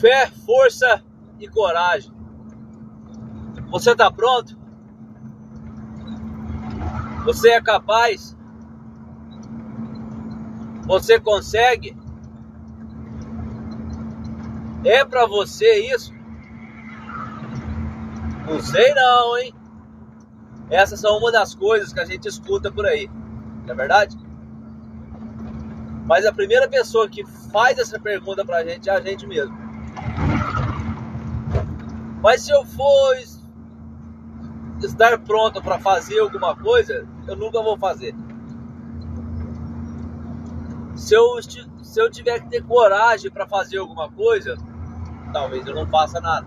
Fé, força e coragem. Você está pronto? Você é capaz? Você consegue? É para você isso? Não sei não, hein? Essas são uma das coisas que a gente escuta por aí. Não é verdade? Mas a primeira pessoa que faz essa pergunta pra gente é a gente mesmo. Mas se eu for estar pronto para fazer alguma coisa, eu nunca vou fazer. Se eu, se eu tiver que ter coragem para fazer alguma coisa, talvez eu não faça nada.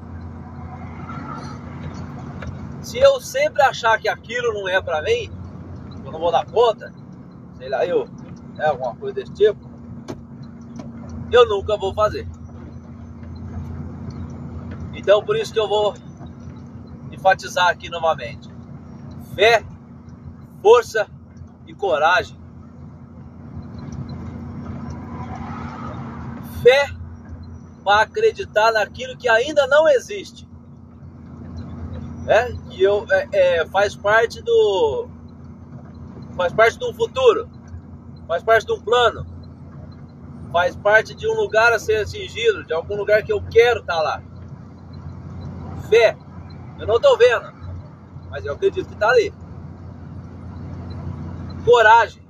Se eu sempre achar que aquilo não é para mim, eu não vou dar conta, sei lá, eu, é alguma coisa desse tipo, eu nunca vou fazer. Então por isso que eu vou enfatizar aqui novamente. Fé, força e coragem. Fé para acreditar naquilo que ainda não existe né? Que eu, é, é, faz parte do faz parte de um futuro, faz parte de um plano, faz parte de um lugar a ser atingido, de algum lugar que eu quero estar tá lá. Fé, eu não estou vendo, mas eu acredito que está ali. Coragem.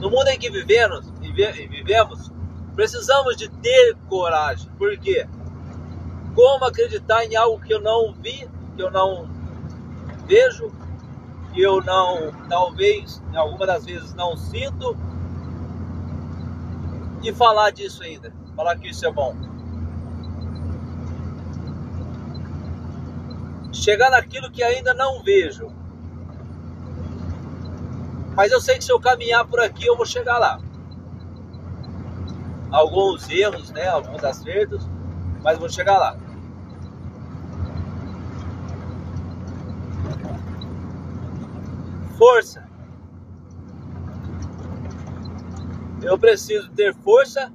No mundo em que vivemos, vivemos, precisamos de ter coragem. Por quê? Como acreditar em algo que eu não vi, que eu não vejo, que eu não, talvez, em alguma das vezes não sinto, e falar disso ainda, falar que isso é bom. Chegar naquilo que ainda não vejo. Mas eu sei que se eu caminhar por aqui, eu vou chegar lá. Alguns erros, né? Alguns acertos, mas vou chegar lá. força. Eu preciso ter força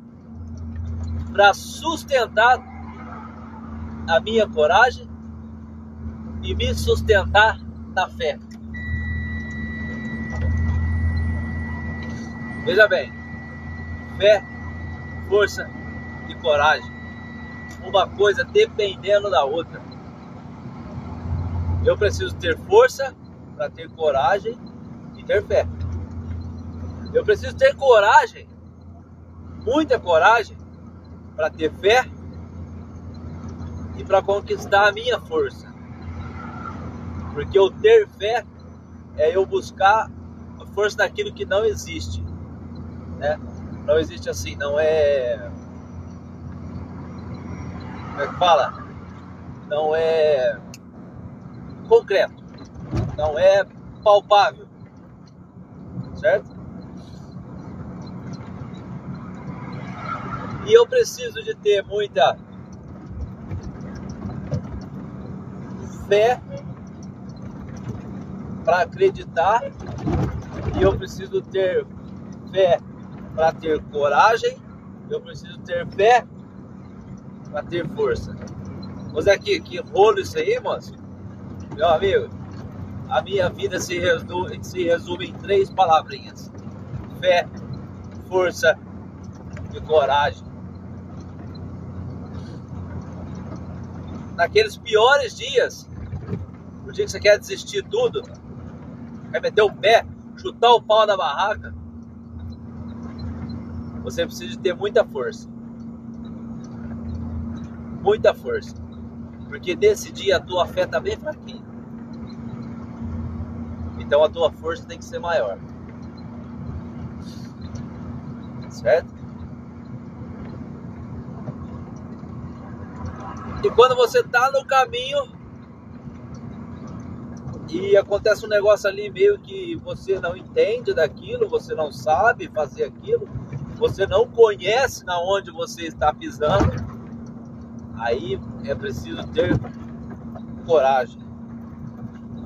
para sustentar a minha coragem e me sustentar na fé. Veja bem, fé, força e coragem. Uma coisa dependendo da outra. Eu preciso ter força para ter coragem e ter fé. Eu preciso ter coragem, muita coragem, para ter fé e para conquistar a minha força. Porque o ter fé é eu buscar a força daquilo que não existe. Né? Não existe assim, não é. Como é que fala? Não é concreto não é palpável, certo? E eu preciso de ter muita fé para acreditar e eu preciso ter fé para ter coragem, eu preciso ter fé para ter força. Mas aqui, que rolo isso aí, moço? Meu amigo, a minha vida se resume, se resume em três palavrinhas: fé, força e coragem. Naqueles piores dias, o dia que você quer desistir tudo, quer meter o pé, chutar o pau da barraca, você precisa ter muita força. Muita força. Porque nesse dia a tua fé está bem fraquinha. Então a tua força tem que ser maior. Certo? E quando você tá no caminho e acontece um negócio ali meio que você não entende daquilo, você não sabe fazer aquilo, você não conhece na onde você está pisando, aí é preciso ter coragem,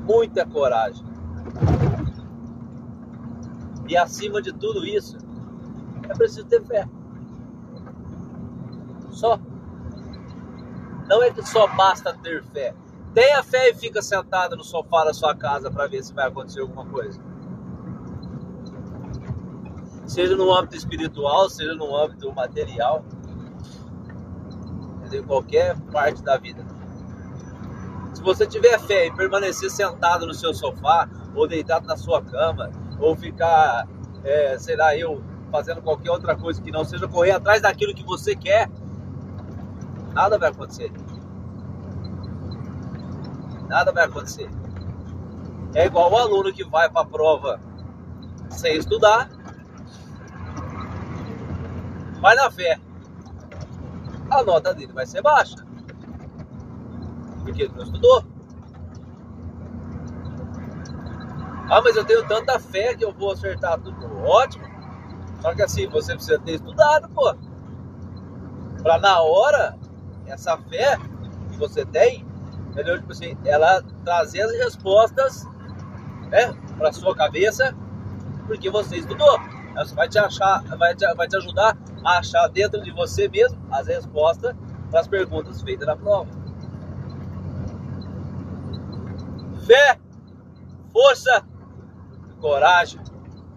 muita coragem. E acima de tudo isso, é preciso ter fé. Só. Não é que só basta ter fé. Tenha fé e fica sentado no sofá da sua casa para ver se vai acontecer alguma coisa. Seja no âmbito espiritual, seja no âmbito material, em qualquer parte da vida. Se você tiver fé e permanecer sentado no seu sofá, ou deitado na sua cama, ou ficar, é, sei lá, eu fazendo qualquer outra coisa que não seja correr atrás daquilo que você quer, nada vai acontecer. Nada vai acontecer. É igual o aluno que vai para a prova sem estudar, vai na fé. A nota dele vai ser baixa. Porque ele não estudou. Ah, mas eu tenho tanta fé que eu vou acertar tudo. Ótimo. Só que assim, você precisa ter estudado, pô. Pra na hora, essa fé que você tem, entendeu? Tipo assim, ela trazer as respostas, né, pra sua cabeça, porque você estudou. Ela vai te achar, vai te, vai te ajudar a achar dentro de você mesmo as respostas para as perguntas feitas na prova. Fé, força, coragem